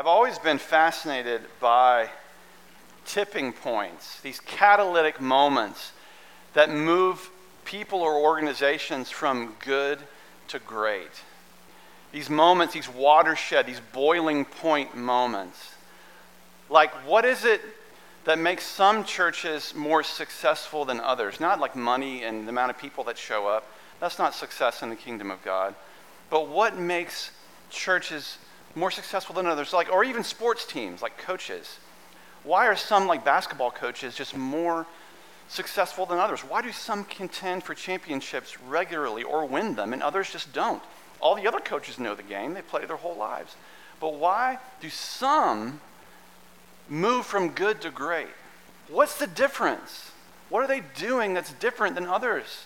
I've always been fascinated by tipping points, these catalytic moments that move people or organizations from good to great. These moments, these watershed, these boiling point moments. Like, what is it that makes some churches more successful than others? Not like money and the amount of people that show up. That's not success in the kingdom of God. But what makes churches more successful than others, like, or even sports teams, like coaches. Why are some, like basketball coaches, just more successful than others? Why do some contend for championships regularly or win them and others just don't? All the other coaches know the game, they play their whole lives. But why do some move from good to great? What's the difference? What are they doing that's different than others?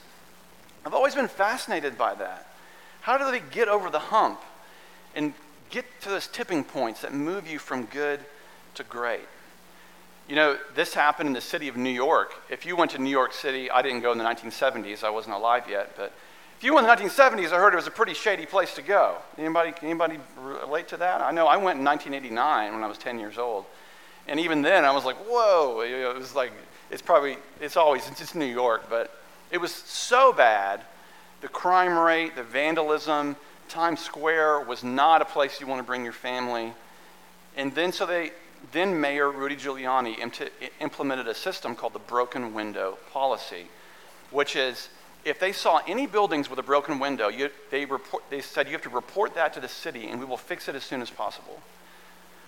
I've always been fascinated by that. How do they get over the hump and get to those tipping points that move you from good to great. You know, this happened in the city of New York. If you went to New York City, I didn't go in the 1970s, I wasn't alive yet, but if you went in the 1970s, I heard it was a pretty shady place to go. Anybody, anybody relate to that? I know I went in 1989 when I was 10 years old. And even then, I was like, whoa, it was like, it's probably, it's always, it's just New York, but it was so bad. The crime rate, the vandalism, Times Square was not a place you want to bring your family. And then so they then Mayor Rudy Giuliani implemented a system called the broken window policy, which is if they saw any buildings with a broken window, you, they, report, they said you have to report that to the city and we will fix it as soon as possible.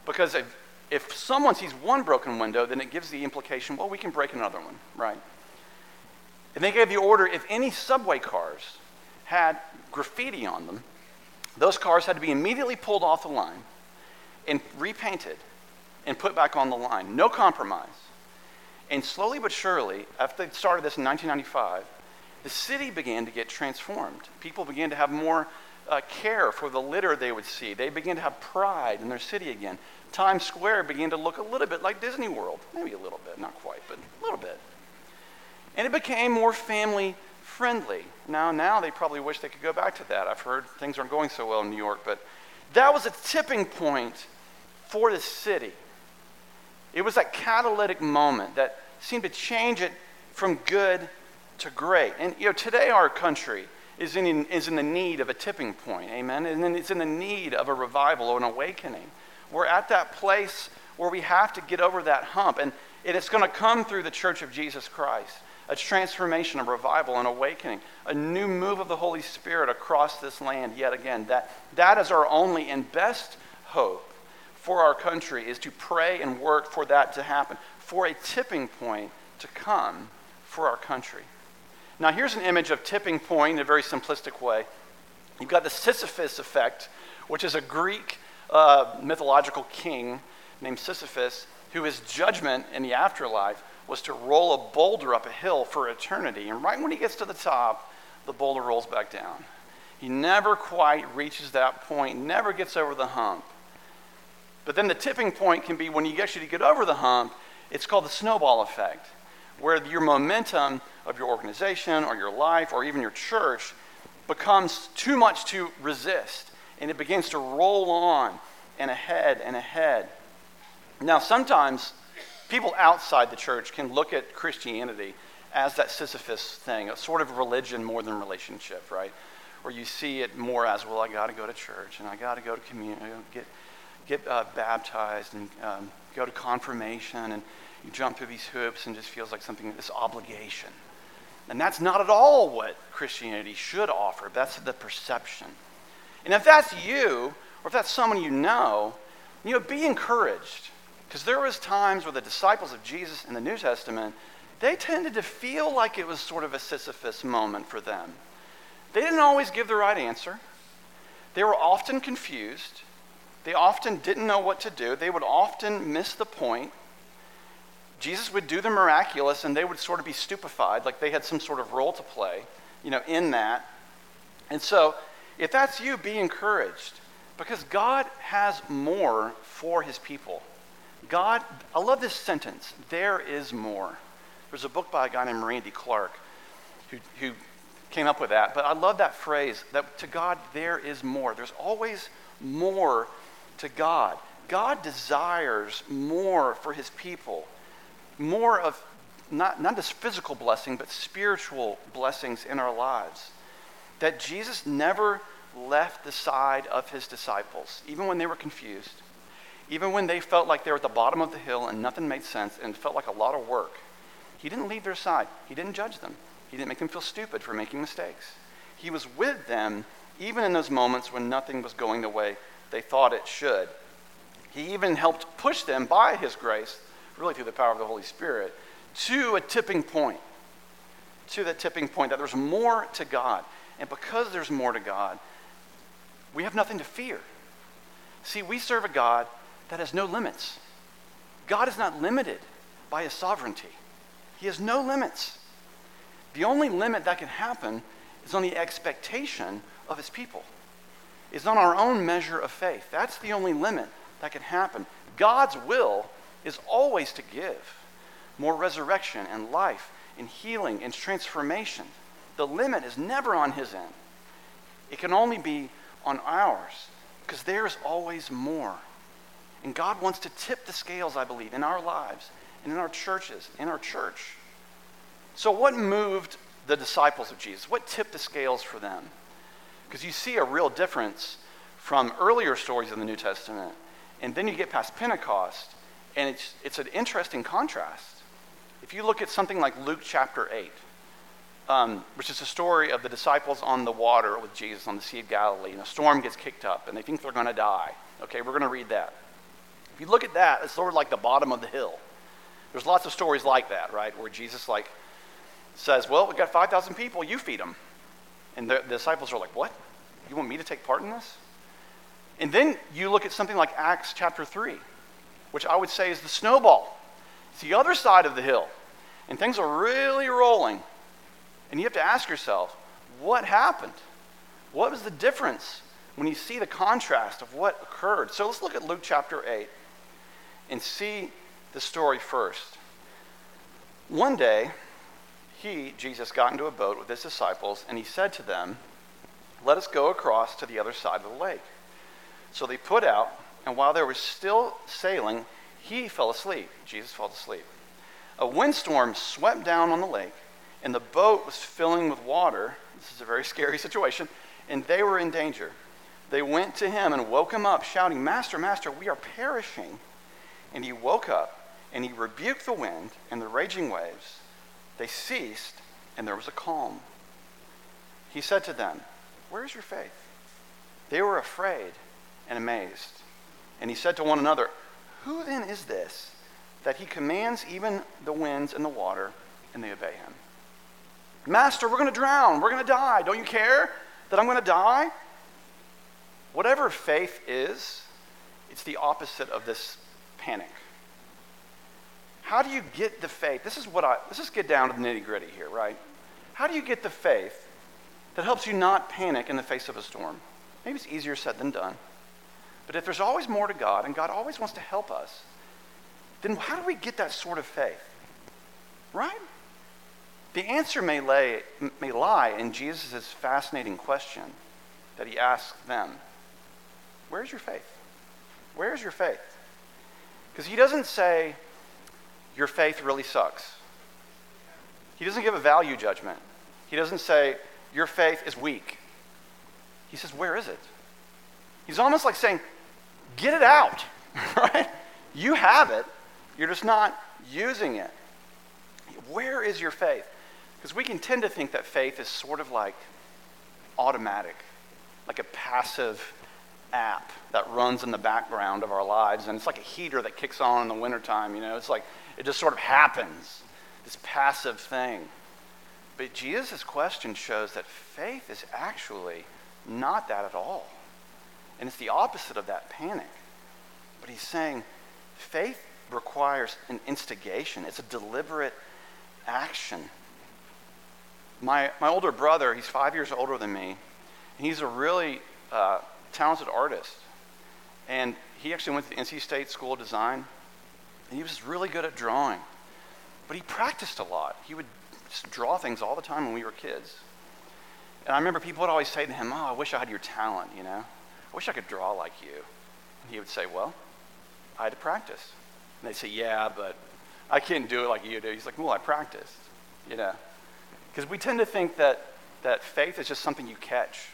Because if, if someone sees one broken window, then it gives the implication, well, we can break another one, right? And they gave the order if any subway cars had graffiti on them, those cars had to be immediately pulled off the line and repainted and put back on the line. No compromise. And slowly but surely, after they started this in 1995, the city began to get transformed. People began to have more uh, care for the litter they would see. They began to have pride in their city again. Times Square began to look a little bit like Disney World. Maybe a little bit, not quite, but a little bit. And it became more family friendly. Now, now they probably wish they could go back to that. I've heard things aren't going so well in New York, but that was a tipping point for the city. It was that catalytic moment that seemed to change it from good to great. And you know, today our country is in, is in the need of a tipping point, amen? And it's in the need of a revival or an awakening. We're at that place where we have to get over that hump, and it's going to come through the church of Jesus Christ a transformation, a revival, an awakening, a new move of the Holy Spirit across this land yet again. That, that is our only and best hope for our country is to pray and work for that to happen, for a tipping point to come for our country. Now, here's an image of tipping point in a very simplistic way. You've got the Sisyphus effect, which is a Greek uh, mythological king named Sisyphus, who is judgment in the afterlife was to roll a boulder up a hill for eternity. And right when he gets to the top, the boulder rolls back down. He never quite reaches that point, never gets over the hump. But then the tipping point can be when you actually get over the hump, it's called the snowball effect, where your momentum of your organization or your life or even your church becomes too much to resist. And it begins to roll on and ahead and ahead. Now, sometimes people outside the church can look at Christianity as that Sisyphus thing, a sort of religion more than relationship, right? Or you see it more as, well, I got to go to church and I got to go to community, get, get uh, baptized and um, go to confirmation and you jump through these hoops and just feels like something, this obligation. And that's not at all what Christianity should offer. That's the perception. And if that's you, or if that's someone you know, you know, be encouraged because there was times where the disciples of Jesus in the New Testament, they tended to feel like it was sort of a Sisyphus moment for them. They didn't always give the right answer. They were often confused. They often didn't know what to do. They would often miss the point. Jesus would do the miraculous and they would sort of be stupefied, like they had some sort of role to play, you know, in that. And so, if that's you, be encouraged because God has more for his people. God, I love this sentence, there is more. There's a book by a guy named Randy Clark who, who came up with that, but I love that phrase that to God there is more. There's always more to God. God desires more for his people, more of not, not just physical blessing, but spiritual blessings in our lives. That Jesus never left the side of his disciples, even when they were confused, even when they felt like they were at the bottom of the hill and nothing made sense and felt like a lot of work. He didn't leave their side. He didn't judge them. He didn't make them feel stupid for making mistakes. He was with them even in those moments when nothing was going the way they thought it should. He even helped push them by his grace, really through the power of the Holy Spirit, to a tipping point. To that tipping point that there's more to God. And because there's more to God, we have nothing to fear. See, we serve a God that has no limits. God is not limited by his sovereignty, he has no limits. The only limit that can happen is on the expectation of his people, is on our own measure of faith. That's the only limit that can happen. God's will is always to give more resurrection and life and healing and transformation. The limit is never on his end, it can only be on ours because there's always more. And God wants to tip the scales, I believe, in our lives and in our churches, in our church. So, what moved the disciples of Jesus? What tipped the scales for them? Because you see a real difference from earlier stories in the New Testament, and then you get past Pentecost, and it's, it's an interesting contrast. If you look at something like Luke chapter 8, um, which is a story of the disciples on the water with Jesus on the Sea of Galilee, and a storm gets kicked up, and they think they're going to die. Okay, we're going to read that. If you look at that, it's sort of like the bottom of the hill. There's lots of stories like that, right, where Jesus like says, "Well, we've got 5,000 people. You feed them," and the, the disciples are like, "What? You want me to take part in this?" And then you look at something like Acts chapter 3, which I would say is the snowball. It's the other side of the hill, and things are really rolling. And you have to ask yourself, what happened? What was the difference when you see the contrast of what occurred? So let's look at Luke chapter 8 and see the story first. One day, he, Jesus, got into a boat with his disciples, and he said to them, Let us go across to the other side of the lake. So they put out, and while they were still sailing, he fell asleep. Jesus fell asleep. A windstorm swept down on the lake and the boat was filling with water. This is a very scary situation, and they were in danger. They went to him and woke him up, shouting, Master, Master, we are perishing. And he woke up and he rebuked the wind and the raging waves. They ceased, and there was a calm. He said to them, Where is your faith? They were afraid and amazed. And he said to one another, Who then is this that he commands even the winds and the water, and they obey him? Master, we're going to drown. We're going to die. Don't you care that I'm going to die? Whatever faith is, it's the opposite of this panic. How do you get the faith? This is what I, let's just get down to the nitty gritty here, right? How do you get the faith that helps you not panic in the face of a storm? Maybe it's easier said than done. But if there's always more to God and God always wants to help us, then how do we get that sort of faith? Right? The answer may, lay, may lie in Jesus' fascinating question that he asks them Where's your faith? Where's your faith? Because he doesn't say, Your faith really sucks. He doesn't give a value judgment. He doesn't say, Your faith is weak. He says, Where is it? He's almost like saying, Get it out, right? You have it, you're just not using it. Where is your faith? Because we can tend to think that faith is sort of like automatic, like a passive app that runs in the background of our lives. And it's like a heater that kicks on in the wintertime, you know? It's like it just sort of happens, this passive thing. But Jesus' question shows that faith is actually not that at all. And it's the opposite of that panic. But he's saying faith requires an instigation, it's a deliberate action my, my older brother, he's five years older than me, and he's a really uh, talented artist. And he actually went to the NC State School of Design, and he was really good at drawing. But he practiced a lot. He would draw things all the time when we were kids. And I remember people would always say to him, Oh, I wish I had your talent, you know? I wish I could draw like you. And he would say, Well, I had to practice. And they'd say, Yeah, but I can't do it like you do. He's like, Well, I practiced, you know. Because we tend to think that, that faith is just something you catch,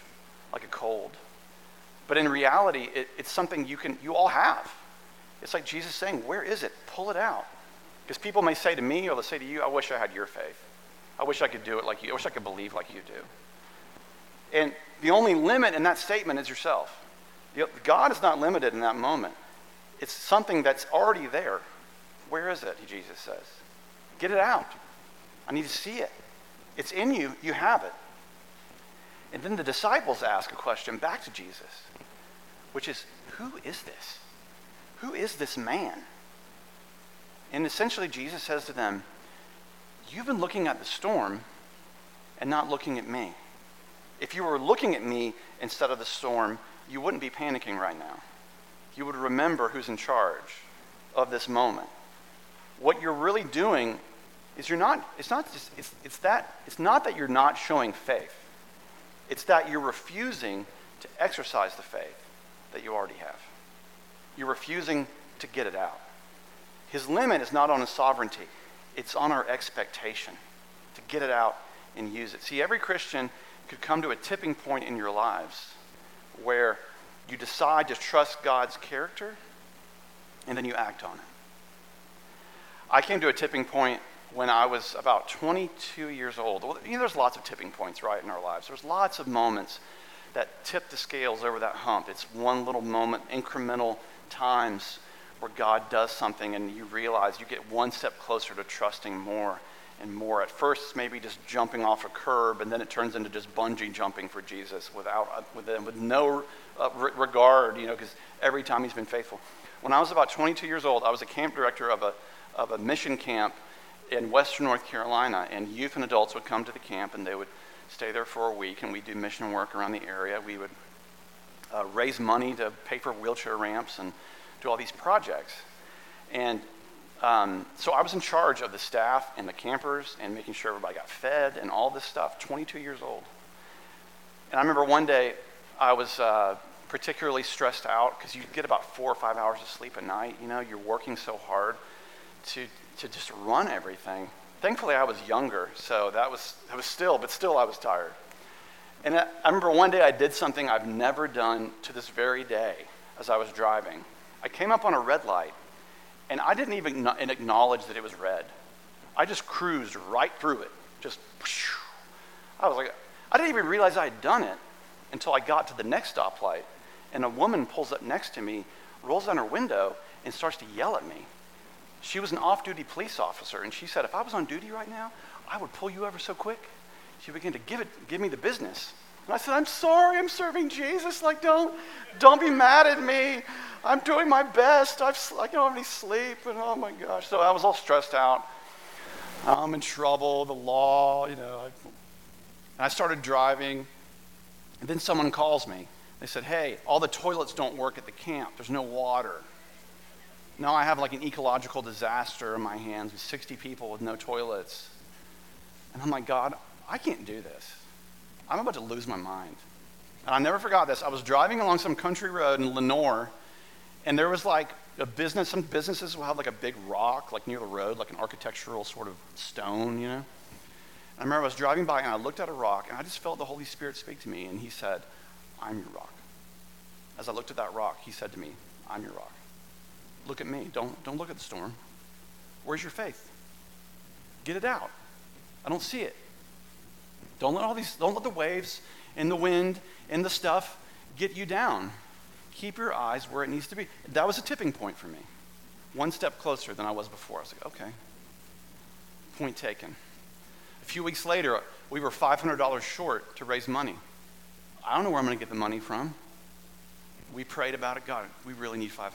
like a cold. But in reality, it, it's something you can you all have. It's like Jesus saying, Where is it? Pull it out. Because people may say to me, or they'll say to you, I wish I had your faith. I wish I could do it like you. I wish I could believe like you do. And the only limit in that statement is yourself. God is not limited in that moment. It's something that's already there. Where is it? Jesus says. Get it out. I need to see it. It's in you. You have it. And then the disciples ask a question back to Jesus, which is Who is this? Who is this man? And essentially, Jesus says to them, You've been looking at the storm and not looking at me. If you were looking at me instead of the storm, you wouldn't be panicking right now. You would remember who's in charge of this moment. What you're really doing is you're not, it's not just, it's, it's that, it's not that you're not showing faith. It's that you're refusing to exercise the faith that you already have. You're refusing to get it out. His limit is not on his sovereignty, it's on our expectation to get it out and use it. See, every Christian could come to a tipping point in your lives where you decide to trust God's character and then you act on it. I came to a tipping point when I was about 22 years old. Well, you know, there's lots of tipping points, right, in our lives. There's lots of moments that tip the scales over that hump. It's one little moment, incremental times where God does something and you realize you get one step closer to trusting more and more. At first, maybe just jumping off a curb, and then it turns into just bungee jumping for Jesus without, uh, with, with no uh, regard, you know, because every time he's been faithful. When I was about 22 years old, I was a camp director of a, of a mission camp in western North Carolina, and youth and adults would come to the camp and they would stay there for a week, and we'd do mission work around the area. We would uh, raise money to pay for wheelchair ramps and do all these projects. And um, so I was in charge of the staff and the campers and making sure everybody got fed and all this stuff, 22 years old. And I remember one day I was uh, particularly stressed out because you get about four or five hours of sleep a night. You know, you're working so hard to, to just run everything. Thankfully, I was younger, so that was, that was still, but still I was tired. And I, I remember one day I did something I've never done to this very day as I was driving. I came up on a red light, and I didn't even acknowledge that it was red. I just cruised right through it. Just, I was like, I didn't even realize I had done it until I got to the next stoplight, and a woman pulls up next to me, rolls down her window, and starts to yell at me. She was an off duty police officer, and she said, If I was on duty right now, I would pull you over so quick. She began to give, it, give me the business. And I said, I'm sorry, I'm serving Jesus. Like, don't, don't be mad at me. I'm doing my best. I've, I don't have any sleep. And oh my gosh. So I was all stressed out. I'm in trouble, the law, you know. and I started driving. And then someone calls me. They said, hey, all the toilets don't work at the camp. There's no water. Now I have like an ecological disaster in my hands with 60 people with no toilets. And I'm like, God, I can't do this. I'm about to lose my mind. And I never forgot this. I was driving along some country road in Lenoir, and there was like a business, some businesses will have like a big rock, like near the road, like an architectural sort of stone, you know? And I remember I was driving by and I looked at a rock and I just felt the Holy Spirit speak to me and he said, I'm your rock. As I looked at that rock, he said to me, I'm your rock. Look at me. Don't, don't look at the storm. Where's your faith? Get it out. I don't see it. Don't let all these, don't let the waves and the wind and the stuff get you down. Keep your eyes where it needs to be. That was a tipping point for me. One step closer than I was before. I was like, okay. Point taken. A few weeks later, we were $500 short to raise money. I don't know where I'm going to get the money from. We prayed about it. God, we really need $500.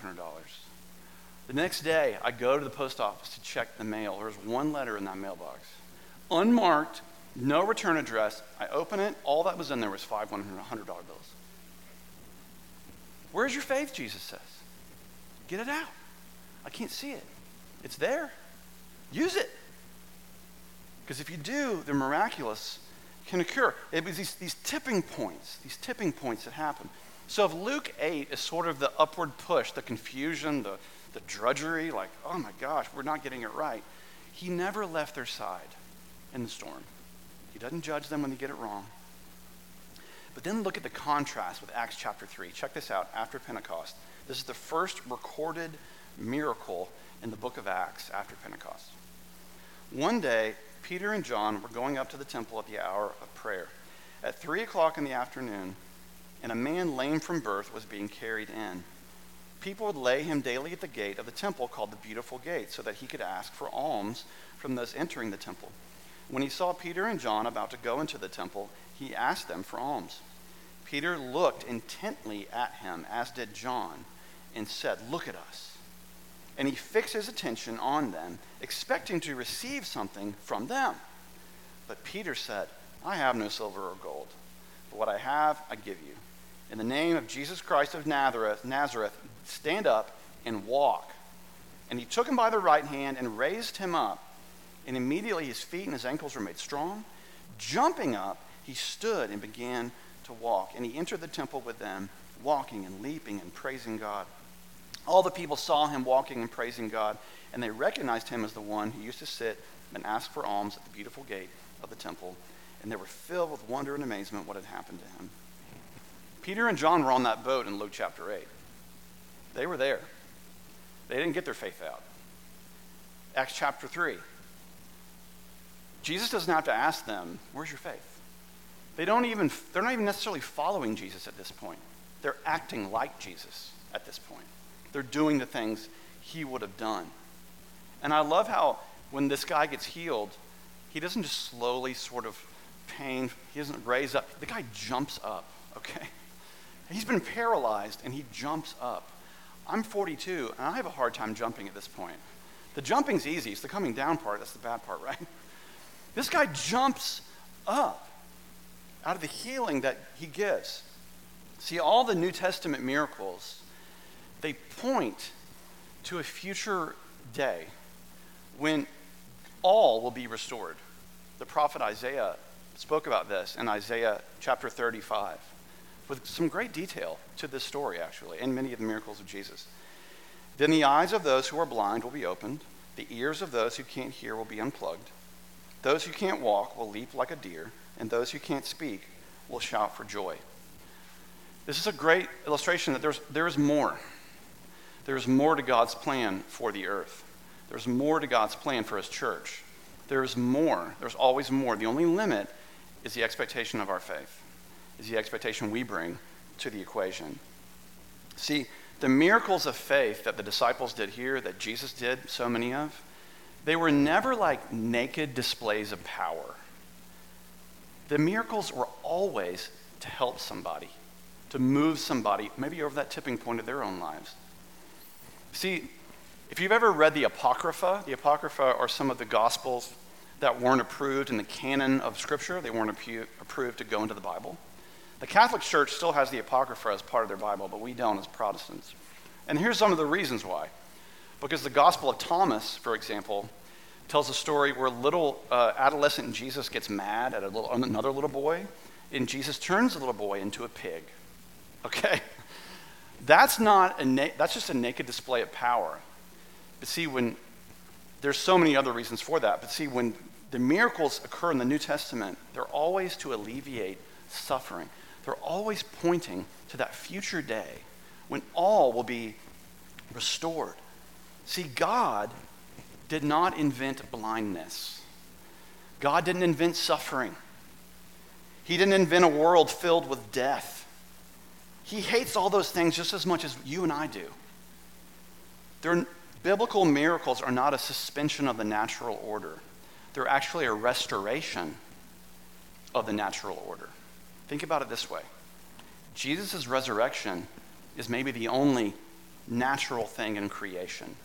The next day, I go to the post office to check the mail. There's one letter in that mailbox, unmarked, no return address. I open it. All that was in there was five $100 bills. Where's your faith, Jesus says? Get it out. I can't see it. It's there. Use it. Because if you do, the miraculous can occur. It was these, these tipping points, these tipping points that happen. So if Luke 8 is sort of the upward push, the confusion, the, the drudgery, like, oh my gosh, we're not getting it right. He never left their side in the storm. He doesn't judge them when they get it wrong. But then look at the contrast with Acts chapter 3. Check this out after Pentecost. This is the first recorded miracle in the book of Acts after Pentecost. One day, Peter and John were going up to the temple at the hour of prayer. At 3 o'clock in the afternoon, and a man lame from birth was being carried in. People would lay him daily at the gate of the temple called the Beautiful Gate so that he could ask for alms from those entering the temple. When he saw Peter and John about to go into the temple, he asked them for alms. Peter looked intently at him, as did John, and said, Look at us. And he fixed his attention on them, expecting to receive something from them. But Peter said, I have no silver or gold, but what I have, I give you. In the name of Jesus Christ of Nazareth, Nazareth, stand up and walk. And he took him by the right hand and raised him up. And immediately his feet and his ankles were made strong. Jumping up, he stood and began to walk. And he entered the temple with them, walking and leaping and praising God. All the people saw him walking and praising God, and they recognized him as the one who used to sit and ask for alms at the beautiful gate of the temple. And they were filled with wonder and amazement what had happened to him. Peter and John were on that boat in Luke chapter 8. They were there. They didn't get their faith out. Acts chapter 3. Jesus doesn't have to ask them, Where's your faith? They don't even, they're not even necessarily following Jesus at this point. They're acting like Jesus at this point. They're doing the things he would have done. And I love how when this guy gets healed, he doesn't just slowly sort of pain, he doesn't raise up. The guy jumps up, okay? He's been paralyzed and he jumps up. I'm 42 and I have a hard time jumping at this point. The jumping's easy, it's the coming down part that's the bad part, right? This guy jumps up out of the healing that he gives. See, all the New Testament miracles, they point to a future day when all will be restored. The prophet Isaiah spoke about this in Isaiah chapter 35 with some great detail to this story, actually, and many of the miracles of Jesus. Then the eyes of those who are blind will be opened, the ears of those who can't hear will be unplugged, those who can't walk will leap like a deer, and those who can't speak will shout for joy. This is a great illustration that there's, there's more. There's more to God's plan for the earth. There's more to God's plan for his church. There's more. There's always more. The only limit is the expectation of our faith is the expectation we bring to the equation. See, the miracles of faith that the disciples did here, that Jesus did so many of, they were never like naked displays of power. The miracles were always to help somebody, to move somebody, maybe over that tipping point of their own lives. See, if you've ever read the Apocrypha, the Apocrypha are some of the Gospels that weren't approved in the canon of Scripture, they weren't approved to go into the Bible. The Catholic Church still has the Apocrypha as part of their Bible, but we don't as Protestants. And here's some of the reasons why. Because the Gospel of Thomas, for example, tells a story where little uh, adolescent Jesus gets mad at little, another little boy, and Jesus turns the little boy into a pig. Okay? That's not a na- that's just a naked display of power. But see, when there's so many other reasons for that, but see, when the miracles occur in the New Testament, they're always to alleviate suffering. They're always pointing to that future day when all will be restored. See, God did not invent blindness, God didn't invent suffering, He didn't invent a world filled with death. He hates all those things just as much as you and I do. Their biblical miracles are not a suspension of the natural order. They're actually a restoration of the natural order. Think about it this way Jesus' resurrection is maybe the only natural thing in creation.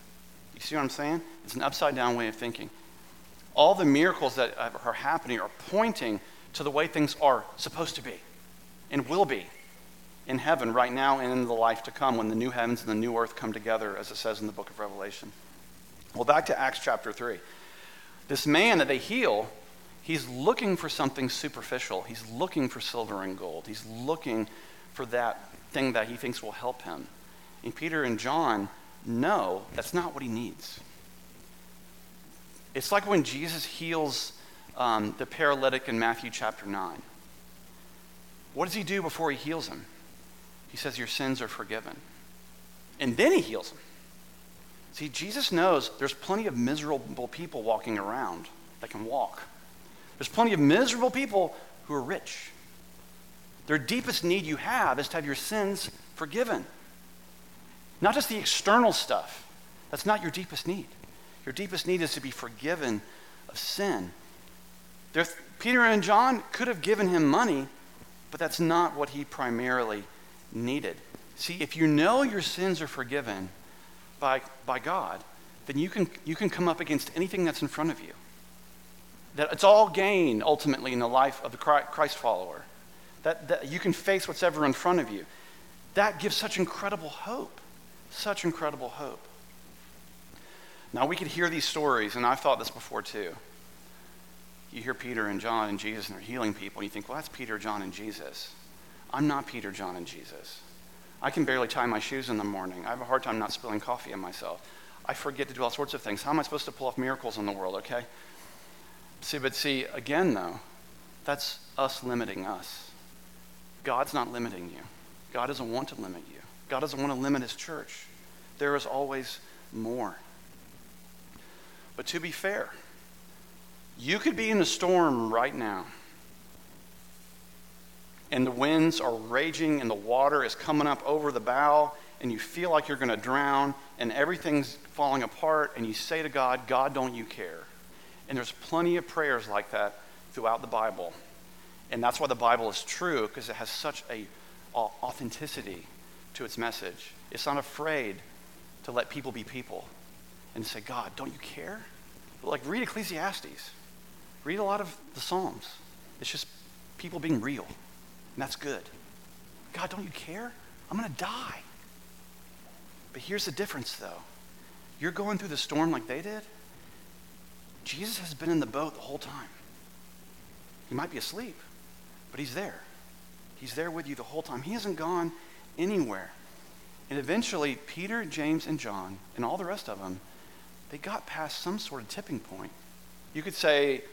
You see what I'm saying? It's an upside down way of thinking. All the miracles that are happening are pointing to the way things are supposed to be and will be in heaven right now and in the life to come when the new heavens and the new earth come together, as it says in the book of Revelation. Well, back to Acts chapter 3. This man that they heal He's looking for something superficial. He's looking for silver and gold. He's looking for that thing that he thinks will help him. And Peter and John No, that's not what he needs. It's like when Jesus heals um, the paralytic in Matthew chapter 9. What does he do before he heals him? He says, Your sins are forgiven. And then he heals him. See, Jesus knows there's plenty of miserable people walking around that can walk. There's plenty of miserable people who are rich. Their deepest need you have is to have your sins forgiven. Not just the external stuff. That's not your deepest need. Your deepest need is to be forgiven of sin. There, Peter and John could have given him money, but that's not what he primarily needed. See, if you know your sins are forgiven by, by God, then you can, you can come up against anything that's in front of you. That it's all gain ultimately in the life of the Christ follower. That, that you can face what's ever in front of you. That gives such incredible hope. Such incredible hope. Now, we could hear these stories, and I've thought this before too. You hear Peter and John and Jesus, and they're healing people, and you think, well, that's Peter, John, and Jesus. I'm not Peter, John, and Jesus. I can barely tie my shoes in the morning. I have a hard time not spilling coffee on myself. I forget to do all sorts of things. How am I supposed to pull off miracles in the world, okay? See, but see, again, though, that's us limiting us. God's not limiting you. God doesn't want to limit you. God doesn't want to limit his church. There is always more. But to be fair, you could be in a storm right now. And the winds are raging, and the water is coming up over the bow, and you feel like you're going to drown, and everything's falling apart, and you say to God, God, don't you care? And there's plenty of prayers like that throughout the Bible. And that's why the Bible is true, because it has such a authenticity to its message. It's not afraid to let people be people and say, God, don't you care? But like, read Ecclesiastes. Read a lot of the Psalms. It's just people being real. And that's good. God, don't you care? I'm going to die. But here's the difference, though. You're going through the storm like they did. Jesus has been in the boat the whole time. He might be asleep, but he's there. He's there with you the whole time. He hasn't gone anywhere. And eventually, Peter, James, and John, and all the rest of them, they got past some sort of tipping point. You could say,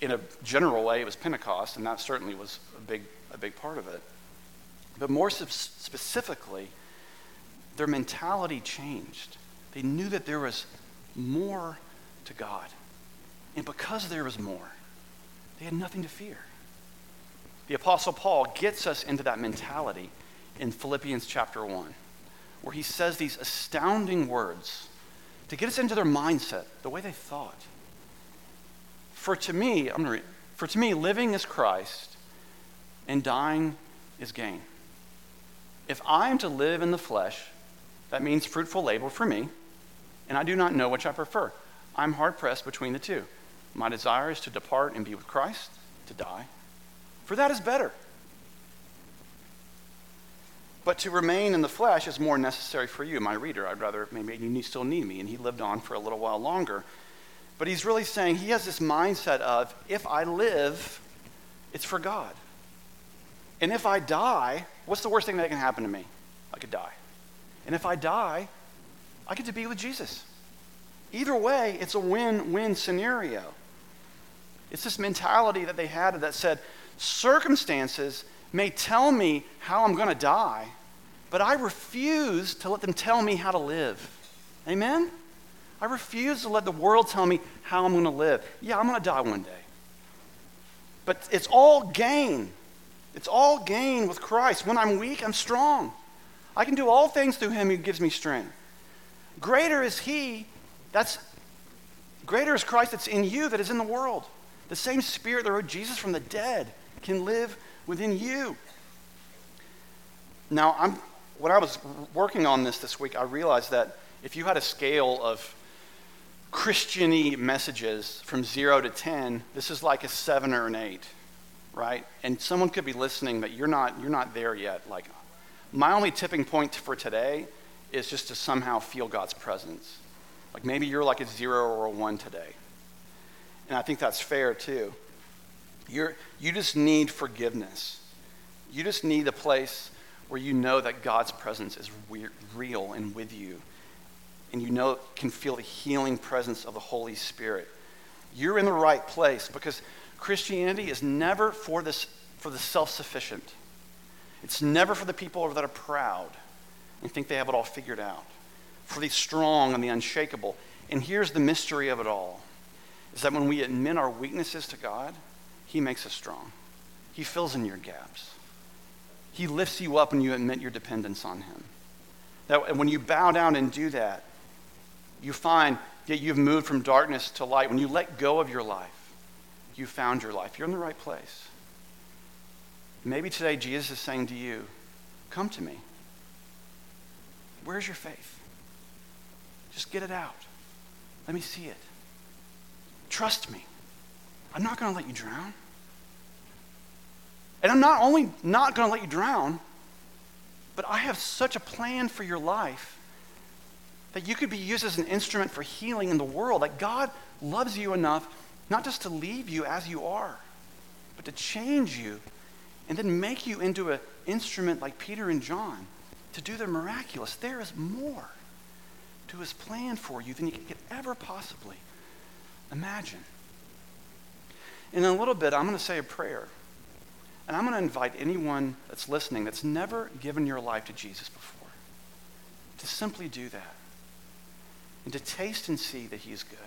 in a general way, it was Pentecost, and that certainly was a big, a big part of it. But more specifically, their mentality changed. They knew that there was more to God. And because there was more, they had nothing to fear. The Apostle Paul gets us into that mentality in Philippians chapter 1, where he says these astounding words to get us into their mindset, the way they thought. For to me, I'm going to for to me, living is Christ and dying is gain. If I am to live in the flesh, that means fruitful labor for me, and I do not know which I prefer. I'm hard pressed between the two. My desire is to depart and be with Christ, to die, for that is better. But to remain in the flesh is more necessary for you, my reader. I'd rather, maybe you still need me. And he lived on for a little while longer. But he's really saying he has this mindset of if I live, it's for God. And if I die, what's the worst thing that can happen to me? I could die. And if I die, I get to be with Jesus. Either way, it's a win win scenario. It's this mentality that they had that said, circumstances may tell me how I'm going to die, but I refuse to let them tell me how to live. Amen? I refuse to let the world tell me how I'm going to live. Yeah, I'm going to die one day. But it's all gain. It's all gain with Christ. When I'm weak, I'm strong. I can do all things through him who gives me strength. Greater is he that's greater is Christ that's in you that is in the world. The same spirit that rose Jesus from the dead can live within you. Now, I'm, when I was working on this this week, I realized that if you had a scale of Christiany messages from zero to 10, this is like a seven or an eight, right? And someone could be listening, but you're not, you're not there yet. Like, my only tipping point for today is just to somehow feel God's presence. Like maybe you're like a zero or a one today. And I think that's fair too. You're, you just need forgiveness. You just need a place where you know that God's presence is real and with you, and you know can feel the healing presence of the Holy Spirit, you're in the right place because Christianity is never for this for the self-sufficient. It's never for the people that are proud and think they have it all figured out. For the strong and the unshakable. And here's the mystery of it all is that when we admit our weaknesses to God, He makes us strong. He fills in your gaps. He lifts you up when you admit your dependence on Him. That when you bow down and do that, you find that you've moved from darkness to light. When you let go of your life, you found your life. You're in the right place. Maybe today Jesus is saying to you, Come to me. Where's your faith? Just get it out. Let me see it. Trust me. I'm not going to let you drown. And I'm not only not going to let you drown, but I have such a plan for your life that you could be used as an instrument for healing in the world. That God loves you enough not just to leave you as you are, but to change you and then make you into an instrument like Peter and John to do the miraculous. There is more to his plan for you than you could ever possibly imagine. In a little bit, I'm going to say a prayer. And I'm going to invite anyone that's listening that's never given your life to Jesus before to simply do that and to taste and see that he is good.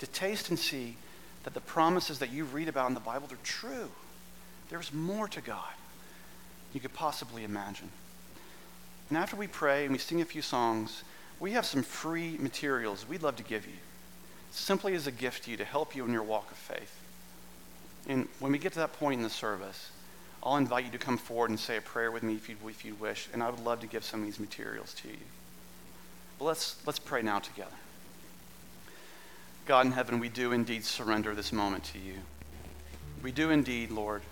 To taste and see that the promises that you read about in the Bible are true. There's more to God you could possibly imagine. And after we pray and we sing a few songs, we have some free materials we'd love to give you, simply as a gift to you to help you in your walk of faith. And when we get to that point in the service, I'll invite you to come forward and say a prayer with me if you, if you wish, and I would love to give some of these materials to you. But let's, let's pray now together. God in heaven, we do indeed surrender this moment to you. We do indeed, Lord.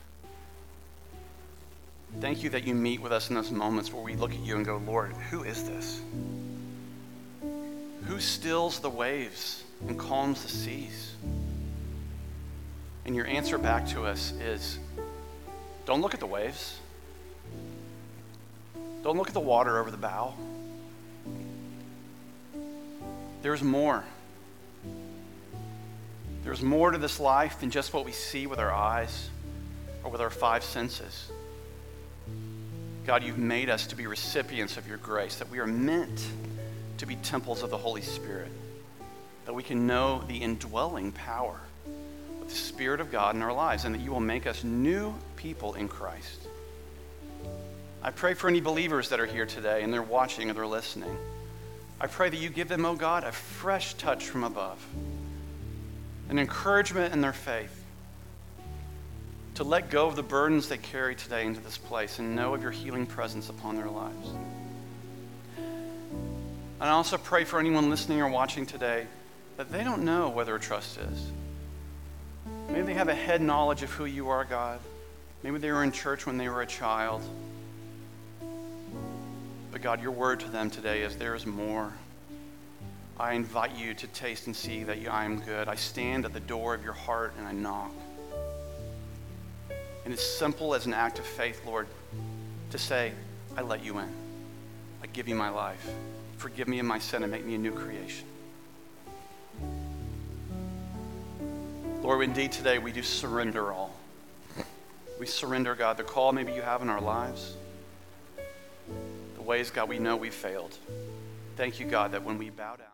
Thank you that you meet with us in those moments where we look at you and go, Lord, who is this? Who stills the waves and calms the seas? And your answer back to us is don't look at the waves. Don't look at the water over the bow. There's more. There's more to this life than just what we see with our eyes or with our five senses. God, you've made us to be recipients of your grace, that we are meant to be temples of the Holy Spirit, that we can know the indwelling power of the Spirit of God in our lives, and that you will make us new people in Christ. I pray for any believers that are here today and they're watching or they're listening. I pray that you give them, oh God, a fresh touch from above, an encouragement in their faith to let go of the burdens they carry today into this place and know of your healing presence upon their lives. And I also pray for anyone listening or watching today that they don't know whether a trust is. Maybe they have a head knowledge of who you are, God. Maybe they were in church when they were a child. But God, your word to them today is there is more. I invite you to taste and see that I am good. I stand at the door of your heart and I knock. And it's simple as an act of faith, Lord, to say, I let you in. I give you my life. Forgive me of my sin and make me a new creation. Lord, indeed today we do surrender all. We surrender, God, the call maybe you have in our lives, the ways, God, we know we failed. Thank you, God, that when we bow down,